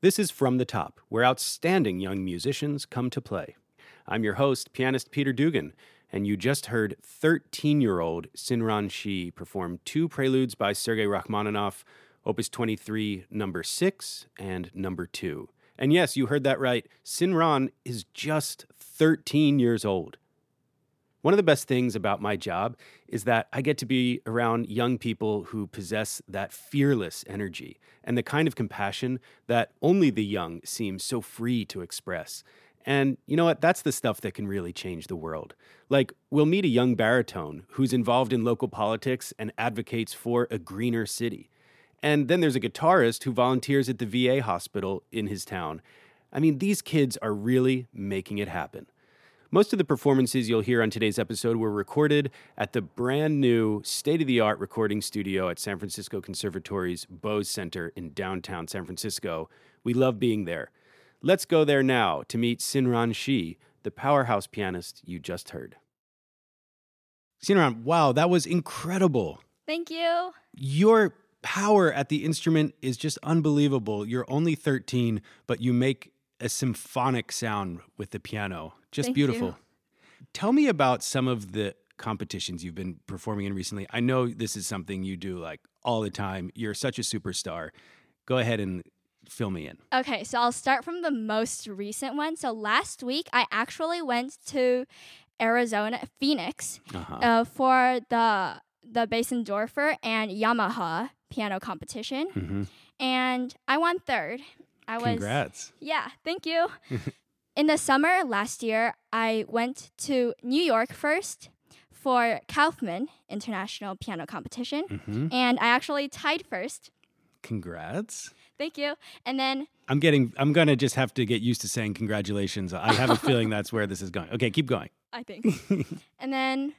This is From the Top, where outstanding young musicians come to play. I'm your host, pianist Peter Dugan, and you just heard 13 year old Sinran Shi perform two preludes by Sergei Rachmaninoff, Opus 23, number 6, and number 2. And yes, you heard that right. Sinran is just 13 years old. One of the best things about my job is that I get to be around young people who possess that fearless energy and the kind of compassion that only the young seem so free to express. And you know what? That's the stuff that can really change the world. Like, we'll meet a young baritone who's involved in local politics and advocates for a greener city. And then there's a guitarist who volunteers at the VA hospital in his town. I mean, these kids are really making it happen. Most of the performances you'll hear on today's episode were recorded at the brand new state of the art recording studio at San Francisco Conservatory's Bowes Center in downtown San Francisco. We love being there. Let's go there now to meet Sinran Shi, the powerhouse pianist you just heard. Sinran, wow, that was incredible. Thank you. Your power at the instrument is just unbelievable. You're only 13, but you make a symphonic sound with the piano. Just Thank beautiful. you. Tell me about some of the competitions you've been performing in recently. I know this is something you do like all the time. You're such a superstar. Go ahead and fill me in. Okay, so I'll start from the most recent one. So last week, I actually went to Arizona, Phoenix, Uh-huh. uh, for the the Bösendorfer and Yamaha piano competition, hmm and I won third. I was Congrats. yeah, thank you. In the summer last year, I went to New York first for Kaufman International Piano Competition, hmm and I actually tied first. Congrats. Thank you. And then I'm getting I'm gonna just have to get used to saying congratulations. I have a feeling that's where this is going. Okay, keep going. I think. and then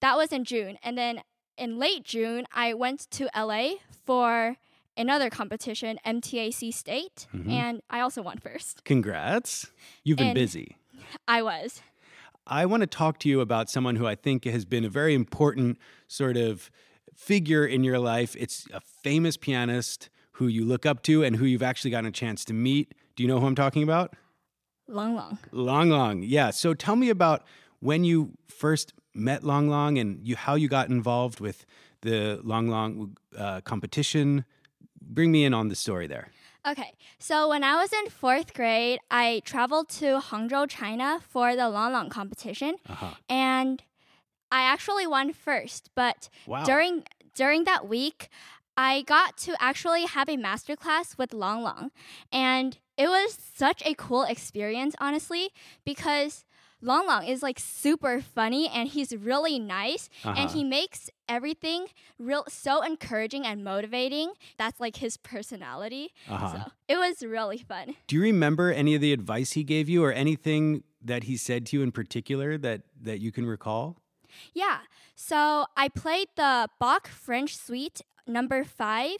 that was in June. And then in late June, I went to LA for another competition, MTAC State, Mhm. and I also won first. Congrats. You've been And- busy. I was. I want to talk to you about someone who I think has been a very important sort of figure in your life. It's a famous pianist who you look up to and who you've actually gotten a chance to meet. Do you know who I'm talking about? Lang, Lang. Lang Lang. Yeah. So tell me about when you first met Lang Lang and you how you got involved with the Lang Lang uh, competition. Bring me in on the story there. Okay, so when I was in fourth grade, I traveled to Hangzhou, China for the Lang Lang competition, Uh-huh. and I actually won first. But Wow. during during that week, I got to actually have a master class with Lang Lang, and it was such a cool experience, honestly, because Lang Lang is like super funny and he's really nice and Uh-huh. he makes everything real so encouraging and motivating. That's like his personality. Uh-huh. So it was really fun. Do you remember any of the advice he gave you or anything that he said to you in particular that that you can recall? Yeah. So I played the Bach French Suite number five,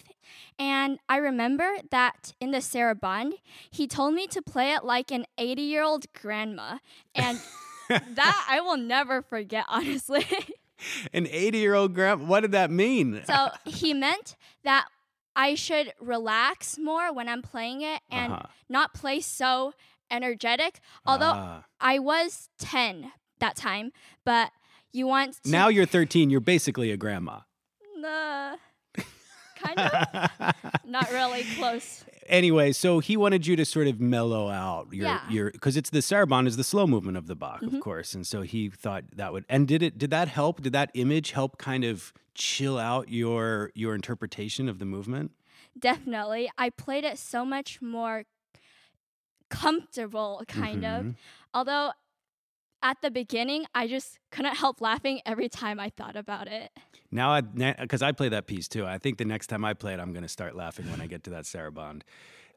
and I remember that in the sarabande, he told me to play it like an 80 year old grandma. And that I will never forget, honestly. An 80-year-old grandma. What did that mean? so he meant that I should relax more when I'm playing it and Uh-huh. not play so energetic. Although Ah. I was 10 that time, but you want to. now you're 13, you're basically a grandma. Uh, kind of. Not really close. anyway, so he wanted you to sort of mellow out your Yeah. your because it's the sarabande is the slow movement of the Bach, Mhm. of course, and so he thought that would. And did it? Did that help? Did that image help kind of chill out your your interpretation of the movement? Definitely. I played it so much more comfortable, kind of. Mhm. Although at the beginning, I just couldn't help laughing every time I thought about it. Now, because I play that piece too, I think the next time I play it, I'm going to start laughing when I get to that sarabande.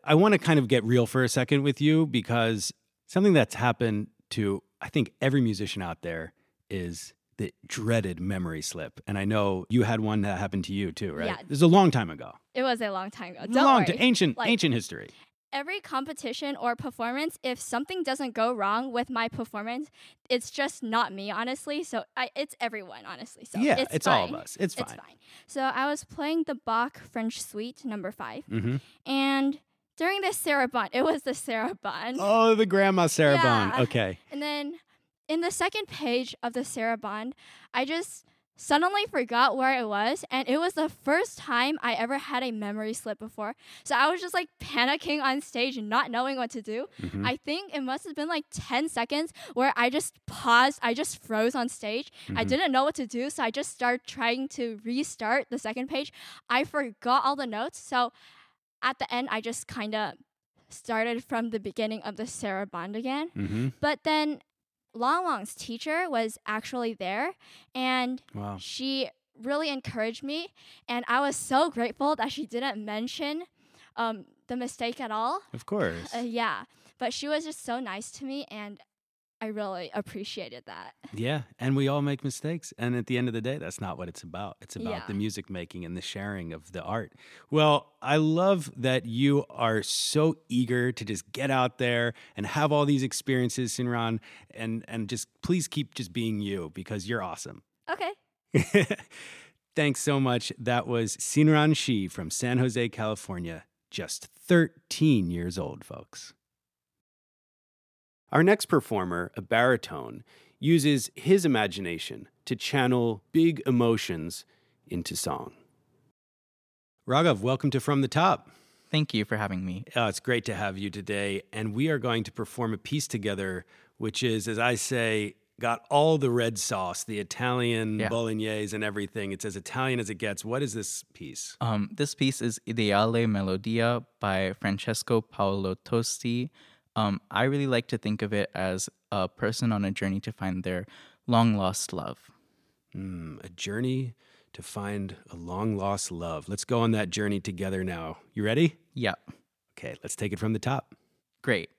I want to kind of get real for a second with you because something that's happened to I think every musician out there is the dreaded memory slip, and I know you had one that happened to you too, right? Yeah. This is a long time ago. It was a long time ago. Don't long worry. ancient Like- ancient history. Every competition or performance, if something doesn't go wrong with my performance, it's just not me, honestly. So I, it's everyone, honestly. So yeah, it's, it's, all of us. It's fine. It's fine. So I was playing the Bach French Suite number five, hmm and during the saraband. It was the saraband. Oh, the grandma saraband. Yeah. Okay. And then in the second page of the saraband, I just suddenly forgot where it was and it was the first time I ever had a memory slip before. So I was just like panicking on stage not knowing what to do. Mhm. I think it must have been like 10 seconds where I just paused, I just froze on stage. I Mhm. didn't know what to do, so I just started trying to restart the second page. I forgot all the notes, so at the end I just kind of started from the beginning of the saraband again. Mm-hmm. But then Lang Lang's teacher was actually there and Wow. she really encouraged me and I was so grateful that she didn't mention um, the mistake at all. Of course. Uh, yeah, but she was just so nice to me and I really appreciated that. Yeah, and we all make mistakes. And at the end of the day, that's not what it's about. It's about Yeah. the music making and the sharing of the art. Well, I love that you are so eager to just get out there and have all these experiences, Sinran, and and just please keep just being you because you're awesome. Okay. Thanks so much. That was Sinran Shi from San Jose, California, just 13 years old, folks. Our next performer, a baritone, uses his imagination to channel big emotions into song. Raghav, welcome to From the Top. Thank you for having me. Uh, it's great to have you today. And we are going to perform a piece together, which is, as I say, got all the red sauce, the Italian Yeah. bolognese and everything. It's as Italian as it gets. What is this piece? Um, this piece is Ideale Melodia by Francesco Paolo Tosti. Um, I really like to think of it as a person on a journey to find their long lost love. Mm, a journey to find a long lost love. Let's go on that journey together now. You ready? Yeah, Okay, let's take it from the top. great.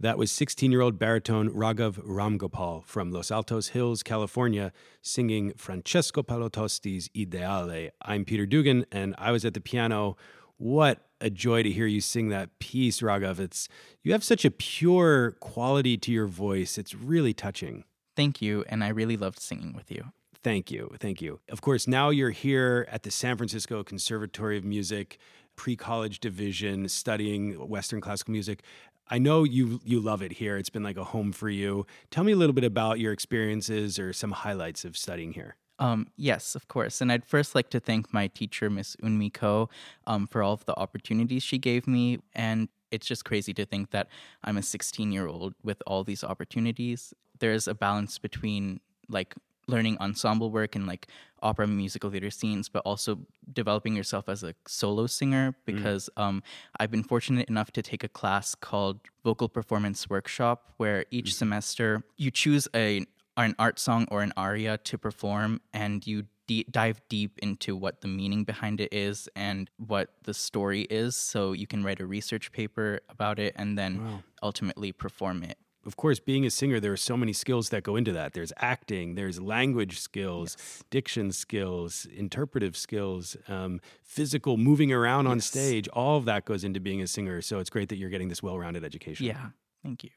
That was 16 year old baritone Raghav Ramgopal from Los Altos Hills, California, singing Francesco Paolo Tosti's Ideale. I'm Peter Dugan, and I was at the piano. What a joy to hear you sing that piece, Raghav. It's you have such a pure quality to your voice. It's really touching. Thank you, and I really loved singing with you. Thank you. Thank you. Of course, now you're here at the San Francisco Conservatory of Music, pre college division, studying Western classical music. I know you you love it here. It's been like a home for you. Tell me a little bit about your experiences or some highlights of studying here. Um, yes, of course. And I'd first like to thank my teacher, Miss Unmi Ko, um, for all of the opportunities she gave me. And it's just crazy to think that I'm a 16 year old with all these opportunities. There's a balance between like learning ensemble work and like opera musical theater scenes but also developing yourself as a solo singer because um, i've been fortunate enough to take a class called vocal performance workshop where each semester you choose a an art song or an aria to perform and you de- dive deep into what the meaning behind it is and what the story is so you can write a research paper about it and then ultimately perform it Of course, being a singer, there are so many skills that go into that. There's acting, there's language skills, diction skills, interpretive skills, um, physical moving around on stage. All of that goes into being a singer. So it's great that you're getting this well rounded education. yeah thank you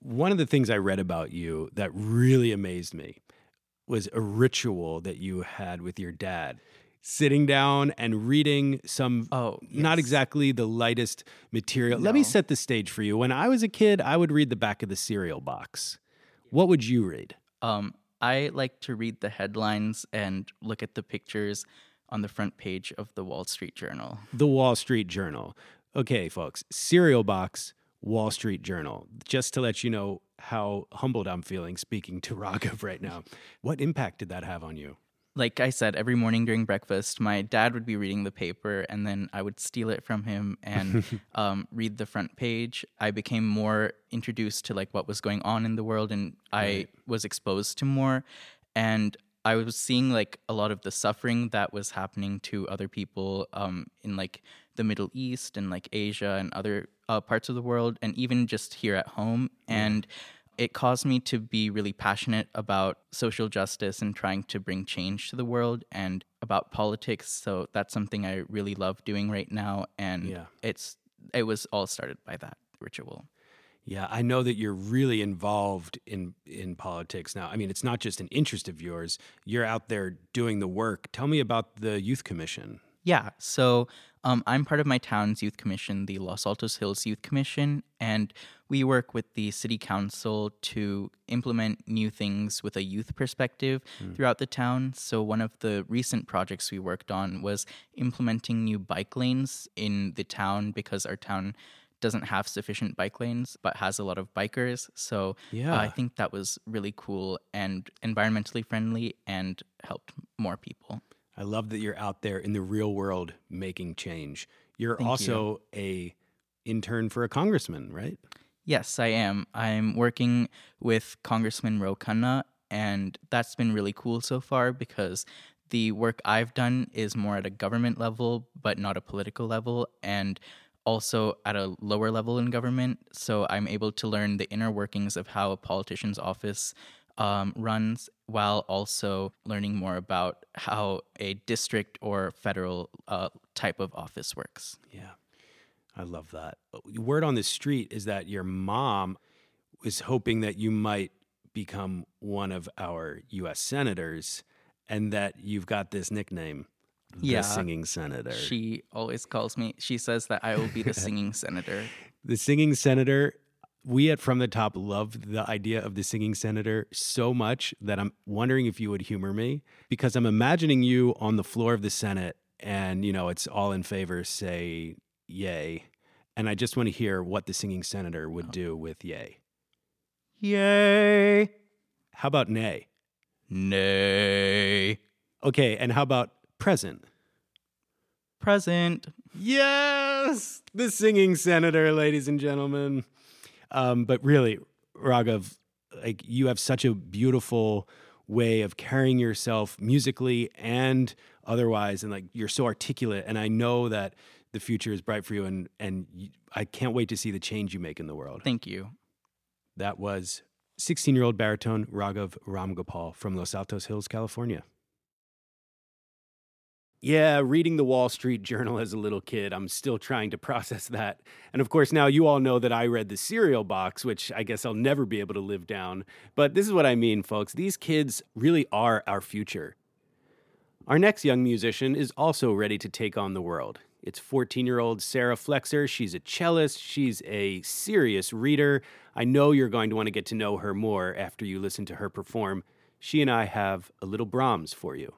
One of the things I read about you that really amazed me was a ritual that you had with your dad. Sitting down and reading some oh not exactly the lightest material. Let me set the stage for you. When I was a kid, I would read the back of the cereal box. What would you read? Um, I like to read the headlines and look at the pictures on the front page of the Wall Street Journal. The Wall Street Journal. Okay, folks, cereal box, Wall Street Journal. Just to let you know how humbled I'm feeling speaking to Raghav right now. What impact did that have on you? Like I said, every morning during breakfast, my dad would be reading the paper, and then I would steal it from him and um, read the front page. I became more introduced to like what was going on in the world, and I was exposed to more. And I was seeing like a lot of the suffering that was happening to other people um, in like the Middle East and like Asia and other uh, parts of the world, and even just here at home. And it caused me to be really passionate about social justice and trying to bring change to the world and about politics. So that's something I really love doing right now. And Yeah. it's it was all started by that ritual. Yeah, I know that you're really involved in in politics now. I mean, it's not just an interest of yours. You're out there doing the work. Tell me about the youth commission. Yeah. So um, I'm part of my town's youth commission, the Los Altos Hills Youth Commission, and we work with the city council to implement new things with a youth perspective throughout the town. So one of the recent projects we worked on was implementing new bike lanes in the town because our town doesn't have sufficient bike lanes but has a lot of bikers. So Yeah. I think that was really cool and environmentally friendly and helped more people. I love that you're out there in the real world making change. You're Thank you. also a intern for a congressman, right? Yes, I am. I'm working with Congressman Ro Khanna, and that's been really cool so far because the work I've done is more at a government level, but not a political level, and also at a lower level in government. So I'm able to learn the inner workings of how a politician's office um, runs while also learning more about how a district or federal uh, type of office works. Yeah. I love that. Word on the street is that your mom was hoping that you might become one of our US senators and that you've got this nickname, the Yeah. singing senator. She always calls me, she says that I will be the singing senator. the singing senator we at from the top love the idea of the singing senator so much that i'm wondering if you would humor me because i'm imagining you on the floor of the senate and you know it's all in favor say yay and i just want to hear what the singing senator would oh. do with yay Yay! how about nay Nay. okay and how about present Present. Yes, the singing senator, ladies and gentlemen. Um, but really, Raghav, like you have such a beautiful way of carrying yourself musically and otherwise, and like you're so articulate. And I know that the future is bright for you, and and y- I can't wait to see the change you make in the world. Thank you. That was 16 year old baritone Raghav Ramgopal from Los Altos Hills, California. Yeah, reading the Wall Street Journal as a little kid, I'm still trying to process that. And of course, now you all know that I read the cereal box, which I guess I'll never be able to live down. But this is what I mean, folks. These kids really are our future. Our next young musician is also ready to take on the world. It's 14 year old Sarah Flexer. She's a cellist, she's a serious reader. I know you're going to want to get to know her more after you listen to her perform. She and I have a little Brahms for you.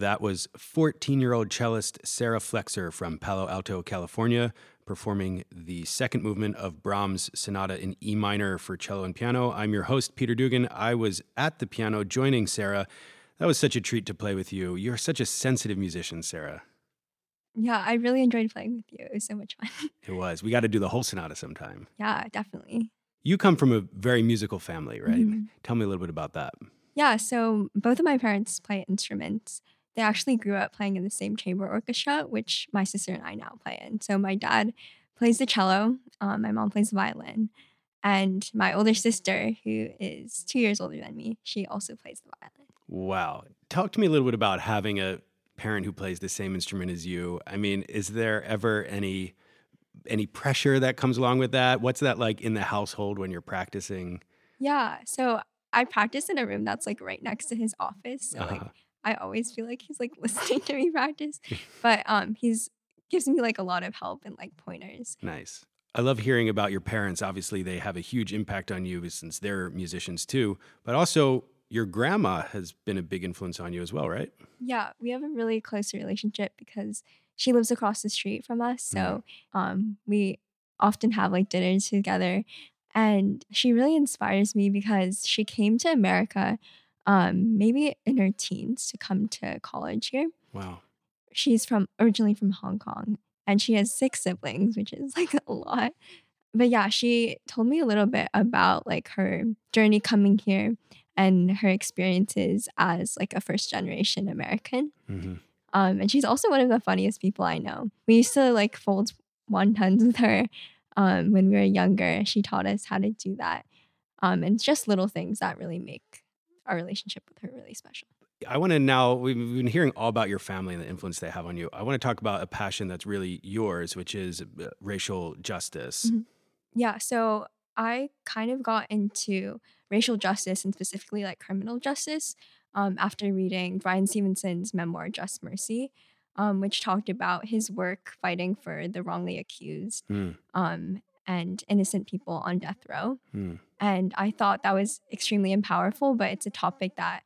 That was 14 year old cellist Sarah Flexer from Palo Alto, California, performing the second movement of Brahms' Sonata in E minor for cello and piano. I'm your host, Peter Dugan. I was at the piano joining Sarah. That was such a treat to play with you. You're such a sensitive musician, Sarah. Yeah, I really enjoyed playing with you. It was so much fun. It was. We got to do the whole sonata sometime. yeah, definitely. You come from a very musical family, right? Mhm. Tell me a little bit about that. Yeah, so both of my parents play instruments. They actually grew up playing in the same chamber orchestra, which my sister and I now play in. So my dad plays the cello, um, my mom plays the violin, and my older sister, who is two years older than me, she also plays the violin. Wow. Talk to me a little bit about having a parent who plays the same instrument as you. I mean, is there ever any any pressure that comes along with that? What's that like in the household when you're practicing? Yeah, so I practice in a room that's like right next to his office. So Uh-huh. I always feel like he's like listening to me practice, but um, he's gives me like a lot of help and like pointers. Nice. I love hearing about your parents. Obviously, they have a huge impact on you since they're musicians too, but also your grandma has been a big influence on you as well, right? Yeah, we have a really close relationship because she lives across the street from us. So um, we often have like dinners together. And she really inspires me because she came to America um, maybe in her teens to come to college here. Wow. She's from originally from Hong Kong and she has six siblings, which is like a lot. But yeah, she told me a little bit about like her journey coming here and her experiences as like a first generation American. hmm Um, and she's also one of the funniest people I know. We used to like fold wontons with her um, when we were younger. She taught us how to do that. Um, and it's just little things that really make our relationship with her really special. I want to now, we've been hearing all about your family and the influence they have on you. I want to talk about a passion that's really yours, which is uh, racial justice. Mhm. Yeah, so I kind of got into racial justice and specifically like criminal justice um, after reading Bryan Stevenson's memoir, Just Mercy, um, which talked about his work fighting for the wrongly accused Hmm. um, and innocent people on death row. Hmm. And I thought that was extremely powerful, but it's a topic that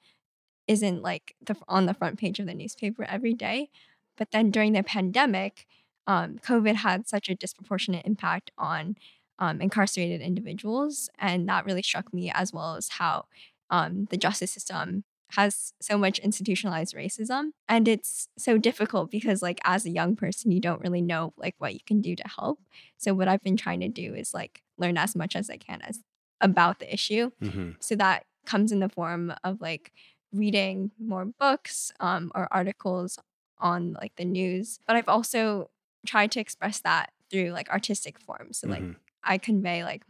isn't like the, on the front page of the newspaper every day. But then during the pandemic, um, COVID had such a disproportionate impact on um, incarcerated individuals. And that really struck me, as well as how um, the justice system has so much institutionalized racism. And it's so difficult because, like, as a young person, you don't really know like what you can do to help. So what I've been trying to do is like learn as much as I can as about the issue. hmm So that comes in the form of like reading more books um, or articles on like the news. But I've also tried to express that through like artistic forms. So like Mhm. I convey like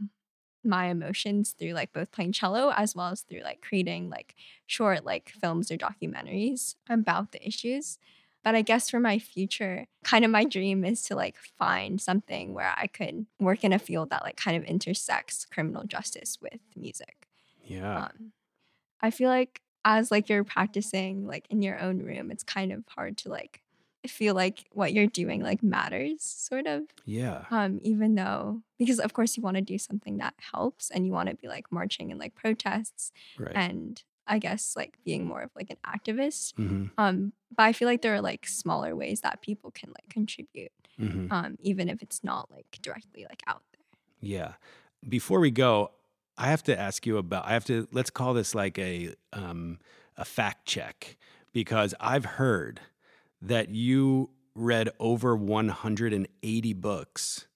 my emotions through like both playing cello as well as through like creating like short like films or documentaries about the issues. But I guess for my future, kind of my dream is to like find something where I could work in a field that like kind of intersects criminal justice with music. Yeah. Um, I feel like as like you're practicing like in your own room, it's kind of hard to like feel like what you're doing like matters, sort of. yeah. Um, even though because of course you want to do something that helps and you want to be like marching and like protests Right. and I guess like being more of like an activist. hmm Um, but I feel like there are like smaller ways that people can like contribute, hmm um, even if it's not like directly like out there. Yeah. Before we go, I have to ask you about. I have to. Let's call this like a um, a fact check because I've heard that you read over 180 books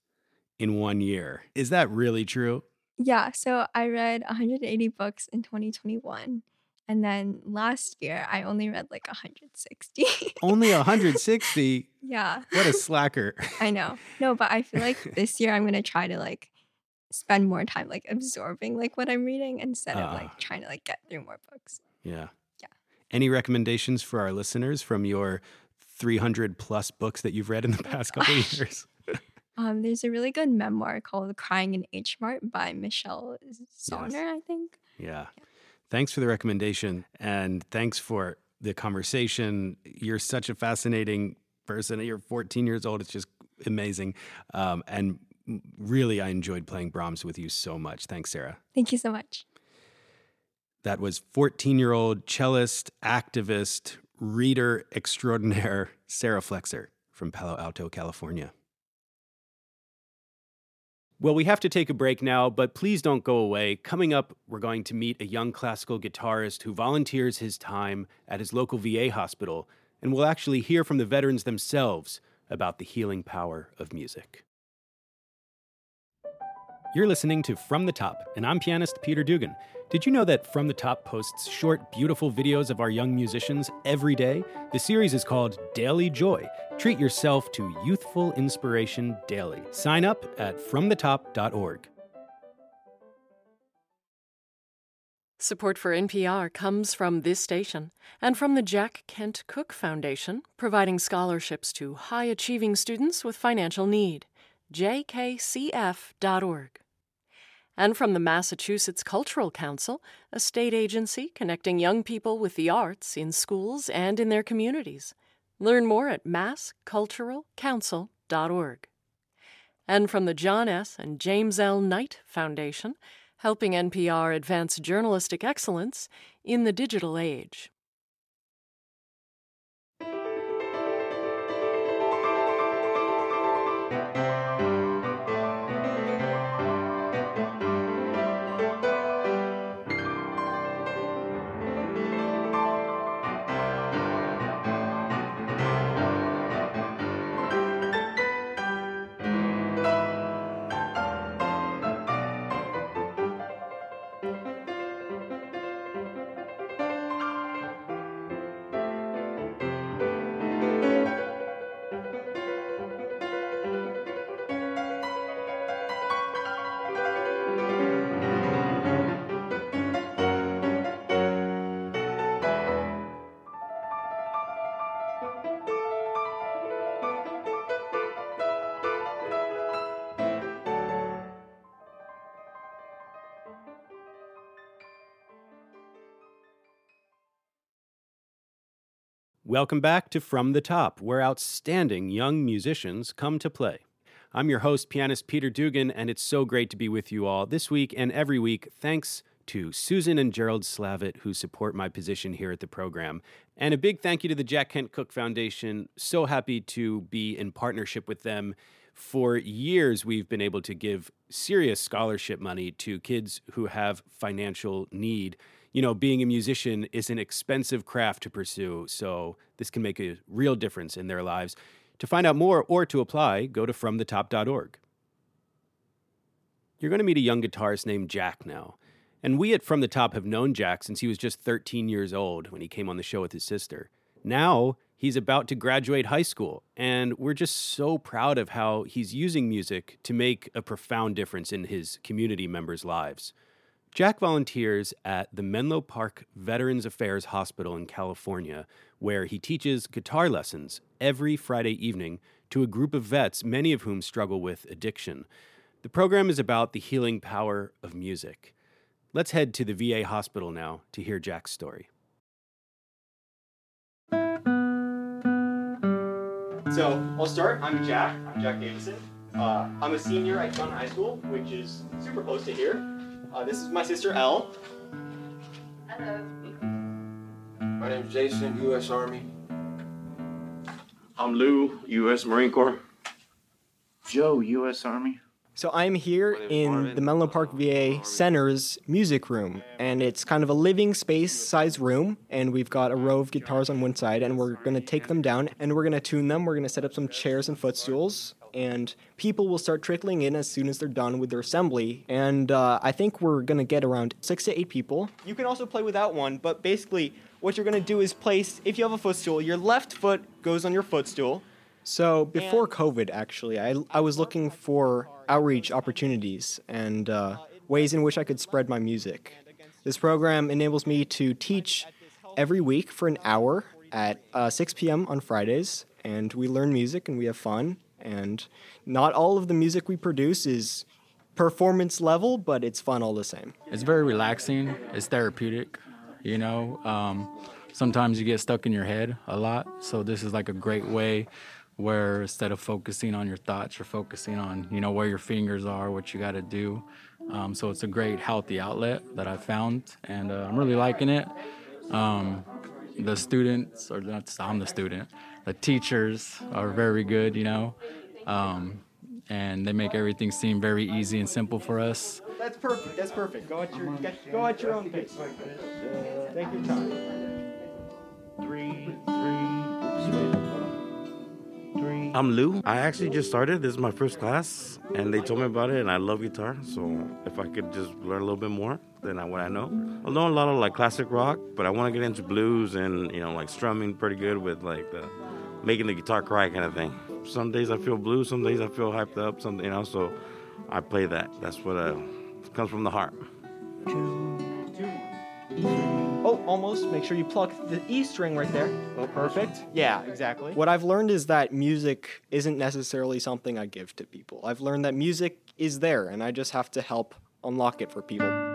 in one year. Is that really true? Yeah, so I read 180 books in 2021. And then last year, I only read like 160. Only 160. yeah, What a slacker. I know. No, but I feel like this year I'm going to try to like spend more time like absorbing like what I'm reading instead of Ah. like trying to like get through more books. Yeah. Yeah. Any recommendations for our listeners from your 300 plus books that you've read in the past couple of years? Um, there's a really good memoir called Crying in H Mart by Michelle Zauner, I think. Yeah. Thanks for the recommendation and thanks for the conversation. You're such a fascinating person. You're 14 years old. It's just amazing. Um, and really, I enjoyed playing Brahms with you so much. Thanks, Sarah. Thank you so much. That was 14 year old cellist, activist, reader extraordinaire Sarah Flexer from Palo Alto, California. Well, we have to take a break now, but please don't go away. Coming up, we're going to meet a young classical guitarist who volunteers his time at his local VA hospital, and we'll actually hear from the veterans themselves about the healing power of music. You're listening to From the Top, and I'm pianist Peter Dugan. Did you know that From the Top posts short, beautiful videos of our young musicians every day? The series is called Daily Joy. Treat yourself to youthful inspiration daily. Sign up at fromthetop.org. Support for NPR comes from this station and from the Jack Kent Cooke Foundation, providing scholarships to high achieving students with financial need. jkcf.org. And from the Massachusetts Cultural Council, a state agency connecting young people with the arts in schools and in their communities. Learn more at massculturalcouncil.org. And from the John S. and James L. Knight Foundation, helping NPR advance journalistic excellence in the digital age. Welcome back to From the Top, where outstanding young musicians come to play. I'm your host, pianist Peter Dugan, and it's so great to be with you all this week and every week. Thanks to Susan and Gerald Slavitt, who support my position here at the program. And a big thank you to the Jack Kent Cooke Foundation. So happy to be in partnership with them. For years, we've been able to give serious scholarship money to kids who have financial need you know, being a musician is an expensive craft to pursue, so this can make a real difference in their lives. To find out more or to apply, go to fromthetop.org. You're going to meet a young guitarist named Jack now. And we at From the Top have known Jack since he was just 13 years old when he came on the show with his sister. Now he's about to graduate high school, and we're just so proud of how he's using music to make a profound difference in his community members' lives. Jack volunteers at the Menlo Park Veterans Affairs Hospital in California, where he teaches guitar lessons every Friday evening to a group of vets, many of whom struggle with addiction. The program is about the healing power of music. Let's head to the VA hospital now to hear Jack's story. So I'll start. I'm Jack. I'm Jack Davison. Uh, I'm a senior at Gunn High School, which is super close to here. Uh, this is my sister Elle. Hello. My name's Jason, U.S. Army. I'm Lou, U.S. Marine Corps. Joe, U.S. Army. So I'm here in the Menlo Park VA Center's music room, and it's kind of a living space size room, and we've got a row of guitars on one side, and we're gonna take them down, and we're gonna tune them. We're gonna set up some chairs and footstools, and people will start trickling in as soon as they're done with their assembly. And uh, I think we're gonna get around six to eight people. You can also play without one, but basically, what you're gonna do is place, if you have a footstool, your left foot goes on your footstool. So before COVID, actually, I, I was looking for outreach opportunities and uh, ways in which I could spread my music. This program enables me to teach every week for an hour at uh, 6 p.m. on Fridays, and we learn music and we have fun. And not all of the music we produce is performance level, but it's fun all the same. It's very relaxing. It's therapeutic. You know, um, sometimes you get stuck in your head a lot, so this is like a great way where instead of focusing on your thoughts, you're focusing on you know where your fingers are, what you got to do. Um, so it's a great healthy outlet that I found, and uh, I'm really liking it. Um, the students, or not, I'm the student, the teachers are very good, you know, um, and they make everything seem very easy and simple for us. That's perfect. That's perfect. Go at your get, go at your own pace. Take your time. Three, three, three. I'm Lou. I actually just started. This is my first class, and they told me about it, and I love guitar. So if I could just learn a little bit more than what I know, I know a lot of like classic rock, but I want to get into blues and you know like strumming pretty good with like the making the guitar cry kind of thing. Some days I feel blue, some days I feel hyped up, some you know. So I play that. That's what uh, comes from the heart. Oh, almost. Make sure you pluck the E string right there. Oh, perfect. Yeah, exactly. What I've learned is that music isn't necessarily something I give to people. I've learned that music is there, and I just have to help unlock it for people.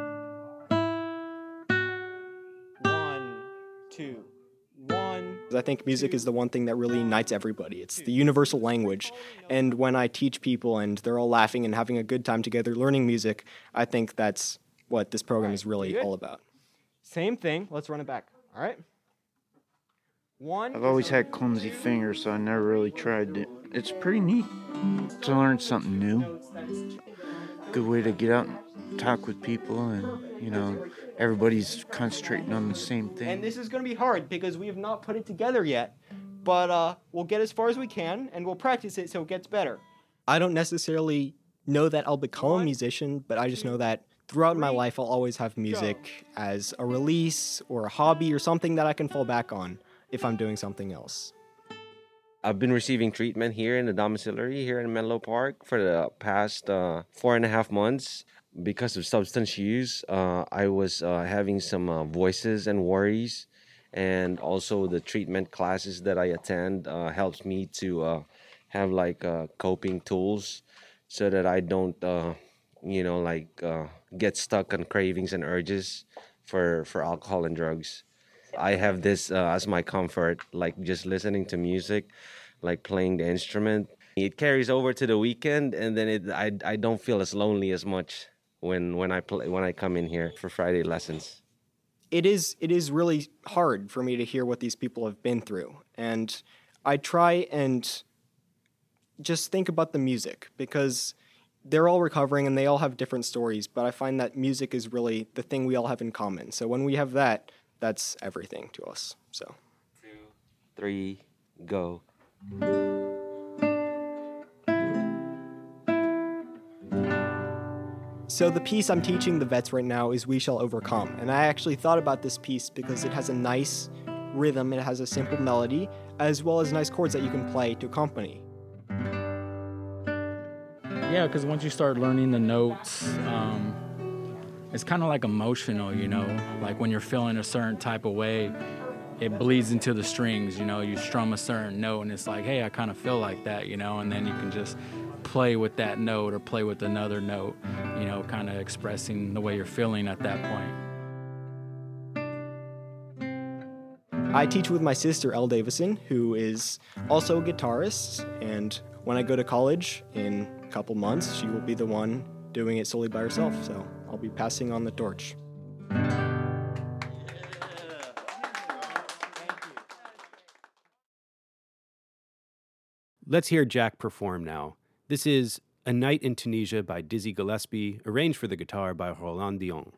One. I think music is the one thing that really unites everybody. It's the universal language. And when I teach people and they're all laughing and having a good time together learning music, I think that's what this program is really all about. Same thing. Let's run it back. All right. One. I've always had clumsy fingers, so I never really tried it. It's pretty neat to learn something new. Good way to get out and talk with people, and you know, everybody's concentrating on the same thing. And this is going to be hard because we have not put it together yet. But uh, we'll get as far as we can and we'll practice it so it gets better. I don't necessarily know that I'll become a musician, but I just know that throughout my life I'll always have music as a release or a hobby or something that I can fall back on if I'm doing something else. I've been receiving treatment here in the domiciliary here in Menlo Park for the past uh, four and a half months. Because of substance use, uh, I was uh, having some uh, voices and worries, and also the treatment classes that I attend uh, helps me to uh, have like coping tools, so that I don't, you know, like get stuck on cravings and urges for for alcohol and drugs. I have this uh, as my comfort, like just listening to music, like playing the instrument. It carries over to the weekend, and then it I, I don't feel as lonely as much when when I play when I come in here for Friday lessons. It is it is really hard for me to hear what these people have been through, and I try and just think about the music because they're all recovering and they all have different stories, but I find that music is really the thing we all have in common. So when we have that, that's everything to us. So, two, three, go. So, the piece I'm teaching the vets right now is We Shall Overcome. And I actually thought about this piece because it has a nice rhythm, it has a simple melody, as well as nice chords that you can play to accompany. Yeah, because once you start learning the notes, um, it's kind of like emotional, you know. Like when you're feeling a certain type of way, it bleeds into the strings, you know. You strum a certain note, and it's like, hey, I kind of feel like that, you know. And then you can just play with that note or play with another note, you know, kind of expressing the way you're feeling at that point. I teach with my sister, Elle Davison, who is also a guitarist. And when I go to college in a couple months, she will be the one doing it solely by herself. So I'll be passing on the torch. Let's hear Jack perform now. This is A Night in Tunisia by Dizzy Gillespie, arranged for the guitar by Roland Dyens.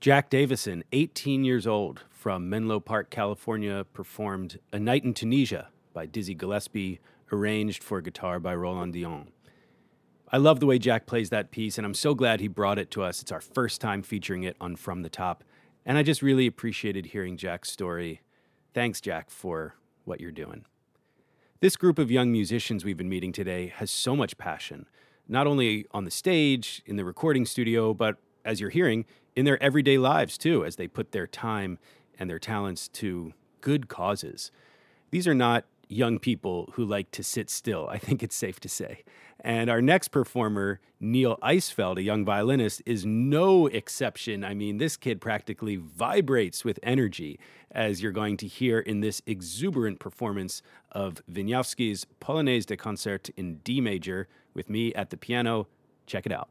Jack Davison, 18 years old, from Menlo Park, California, performed A Night in Tunisia by Dizzy Gillespie, arranged for guitar by Roland Dyens. I love the way Jack plays that piece, and I'm so glad he brought it to us. It's our first time featuring it on From the Top, and I just really appreciated hearing Jack's story. Thanks, Jack, for what you're doing. This group of young musicians we've been meeting today has so much passion, not only on the stage, in the recording studio, but as you're hearing, in their everyday lives too, as they put their time and their talents to good causes. These are not young people who like to sit still, I think it's safe to say. And our next performer, Neil Eisfeld, a young violinist, is no exception. I mean, this kid practically vibrates with energy, as you're going to hear in this exuberant performance of Wieniawski's Polonaise de Concert in D major with me at the piano. Check it out.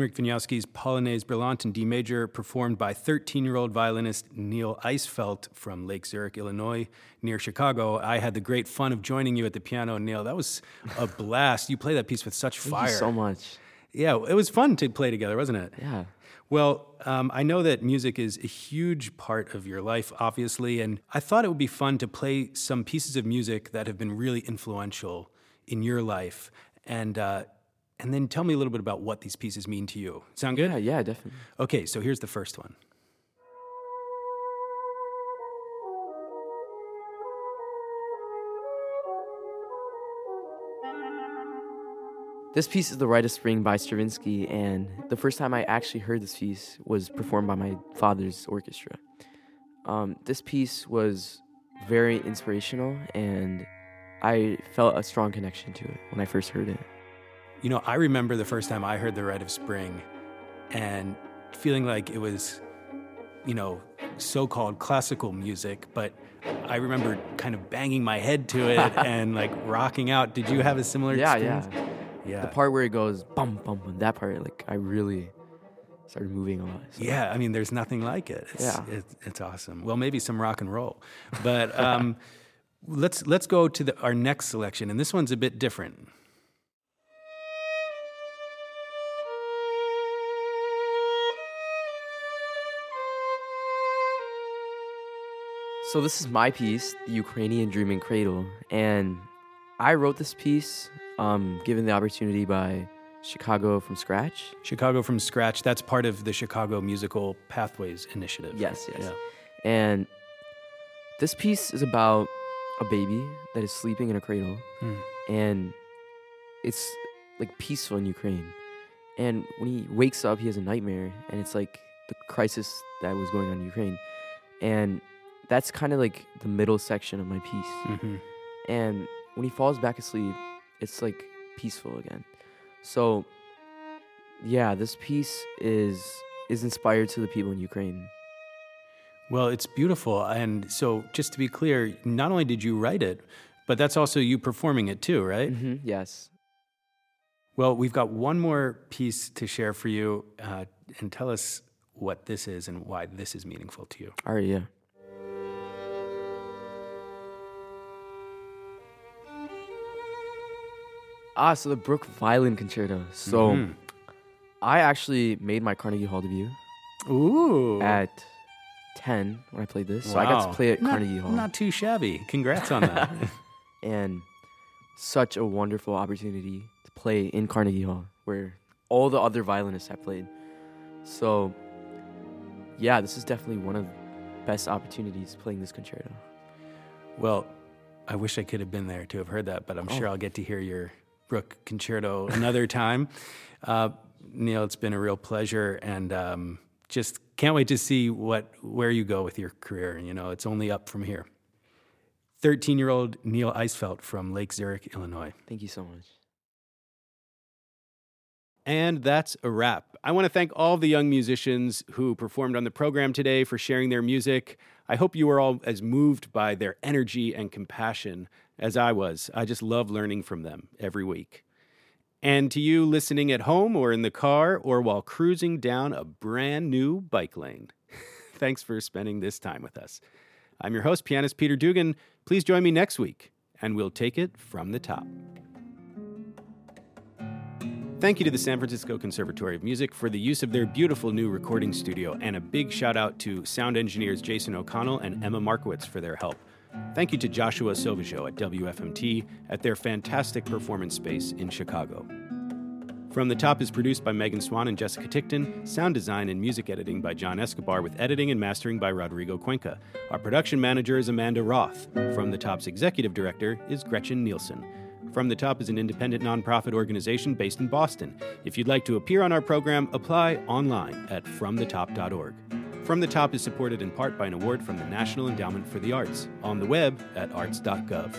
Henrik Wieniawski's Polonaise Brillante in D major, performed by 13 year old violinist Neil Eisfelt from Lake Zurich, Illinois, near Chicago. I had the great fun of joining you at the piano, Neil. That was a blast. You play that piece with such Thank fire. you so much. Yeah, it was fun to play together, wasn't it? Yeah. Well, um, I know that music is a huge part of your life, obviously, and I thought it would be fun to play some pieces of music that have been really influential in your life, and uh, and then tell me a little bit about what these pieces mean to you. Sound good? Yeah, yeah, definitely. Okay, so here's the first one. This piece is The Rite of Spring by Stravinsky, and the first time I actually heard this piece was performed by my father's orchestra. Um, this piece was very inspirational, and I felt a strong connection to it when I first heard it. You know, I remember the first time I heard The Rite of Spring and feeling like it was, you know, so called classical music, but I remember kind of banging my head to it and like rocking out. Did you have a similar Yeah, experience? yeah. Yeah. The part where it goes bum bum bum, that part, like I really started moving a lot. so- Yeah, I mean, there's nothing like it. It's, Yeah. it's, it's awesome. Well, maybe some rock and roll, but um, let's let's go to the, our next selection, and this one's a bit different. So this is my piece, the Ukrainian Dreaming Cradle, and I wrote this piece um, given the opportunity by Chicago from scratch. Chicago from scratch. That's part of the Chicago Musical Pathways Initiative. Yes, yes. Yeah. And this piece is about a baby that is sleeping in a cradle, Hmm. and it's like peaceful in Ukraine. And when he wakes up, he has a nightmare, and it's like the crisis that was going on in Ukraine. And that's kind of like the middle section of my piece. Mhm. And when he falls back asleep, it's like peaceful again. So, yeah, this piece is is inspired to the people in Ukraine. Well, it's beautiful, and so just to be clear, not only did you write it, but that's also you performing it too, right? hmm yes. Well, we've got one more piece to share for you, uh, and tell us what this is and why this is meaningful to you. All right, yeah. Ah, so the Bruch Violin Concerto. So Mhm. I actually made my Carnegie Hall debut Ooh. at 10 when I played this. So I got to play at Not- Carnegie Hall. Not too shabby. Congrats on that. and such a wonderful opportunity to play in Carnegie Hall where all the other violinists have played. So, yeah, this is definitely one of the best opportunities playing this concerto. well, I wish I could have been there to have heard that, but I'm sure Oh. I'll get to hear your Bruch concerto another time. Uh, Neil, it's been a real pleasure, and um, just can't wait to see what where you go with your career. You know, it's only up from here. 13 year old Neil Eisfelt from Lake Zurich, Illinois. Thank you so much. And that's a wrap. I want to thank all the young musicians who performed on the program today for sharing their music. I hope you were all as moved by their energy and compassion as I was. I just love learning from them every week. And to you listening at home or in the car or while cruising down a brand new bike lane, thanks for spending this time with us. I'm your host, pianist Peter Dugan. Please join me next week, and we'll take it from the top. Thank you to the San Francisco Conservatory of Music for the use of their beautiful new recording studio, and a big shout out to sound engineers Jason O'Connell and Emma Markowitz for their help. Thank you to Joshua Silvajo at WFMT at their fantastic performance space in Chicago. From the Top is produced by Megan Swan and Jessica Tickton, sound design and music editing by John Escobar, with editing and mastering by Rodrigo Cuenca. Our production manager is Amanda Roth. From the Top's executive director is Gretchen Nielsen. From the Top is an independent nonprofit organization based in Boston. If you'd like to appear on our program, apply online at fromthetop.org. From the Top is supported in part by an award from the National Endowment for the Arts on the web at arts.gov.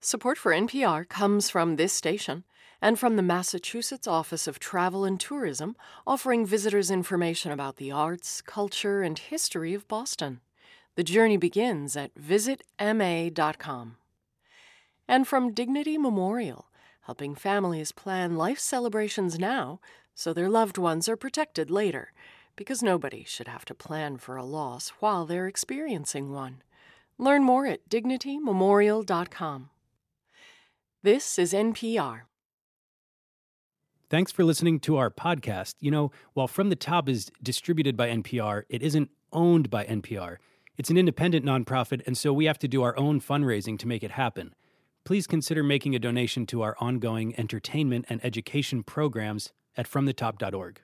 Support for NPR comes from this station and from the Massachusetts Office of Travel and Tourism, offering visitors information about the arts, culture, and history of Boston. The journey begins at visitma.com. and from Dignity Memorial, helping families plan life celebrations now so their loved ones are protected later, because nobody should have to plan for a loss while they're experiencing one. Learn more at dignitymemorial.com. This is NPR. Thanks for listening to our podcast. You know, while From the Top is distributed by NPR, it isn't owned by NPR. It's an independent nonprofit, and so we have to do our own fundraising to make it happen. Please consider making a donation to our ongoing entertainment and education programs at FromTheTop.org.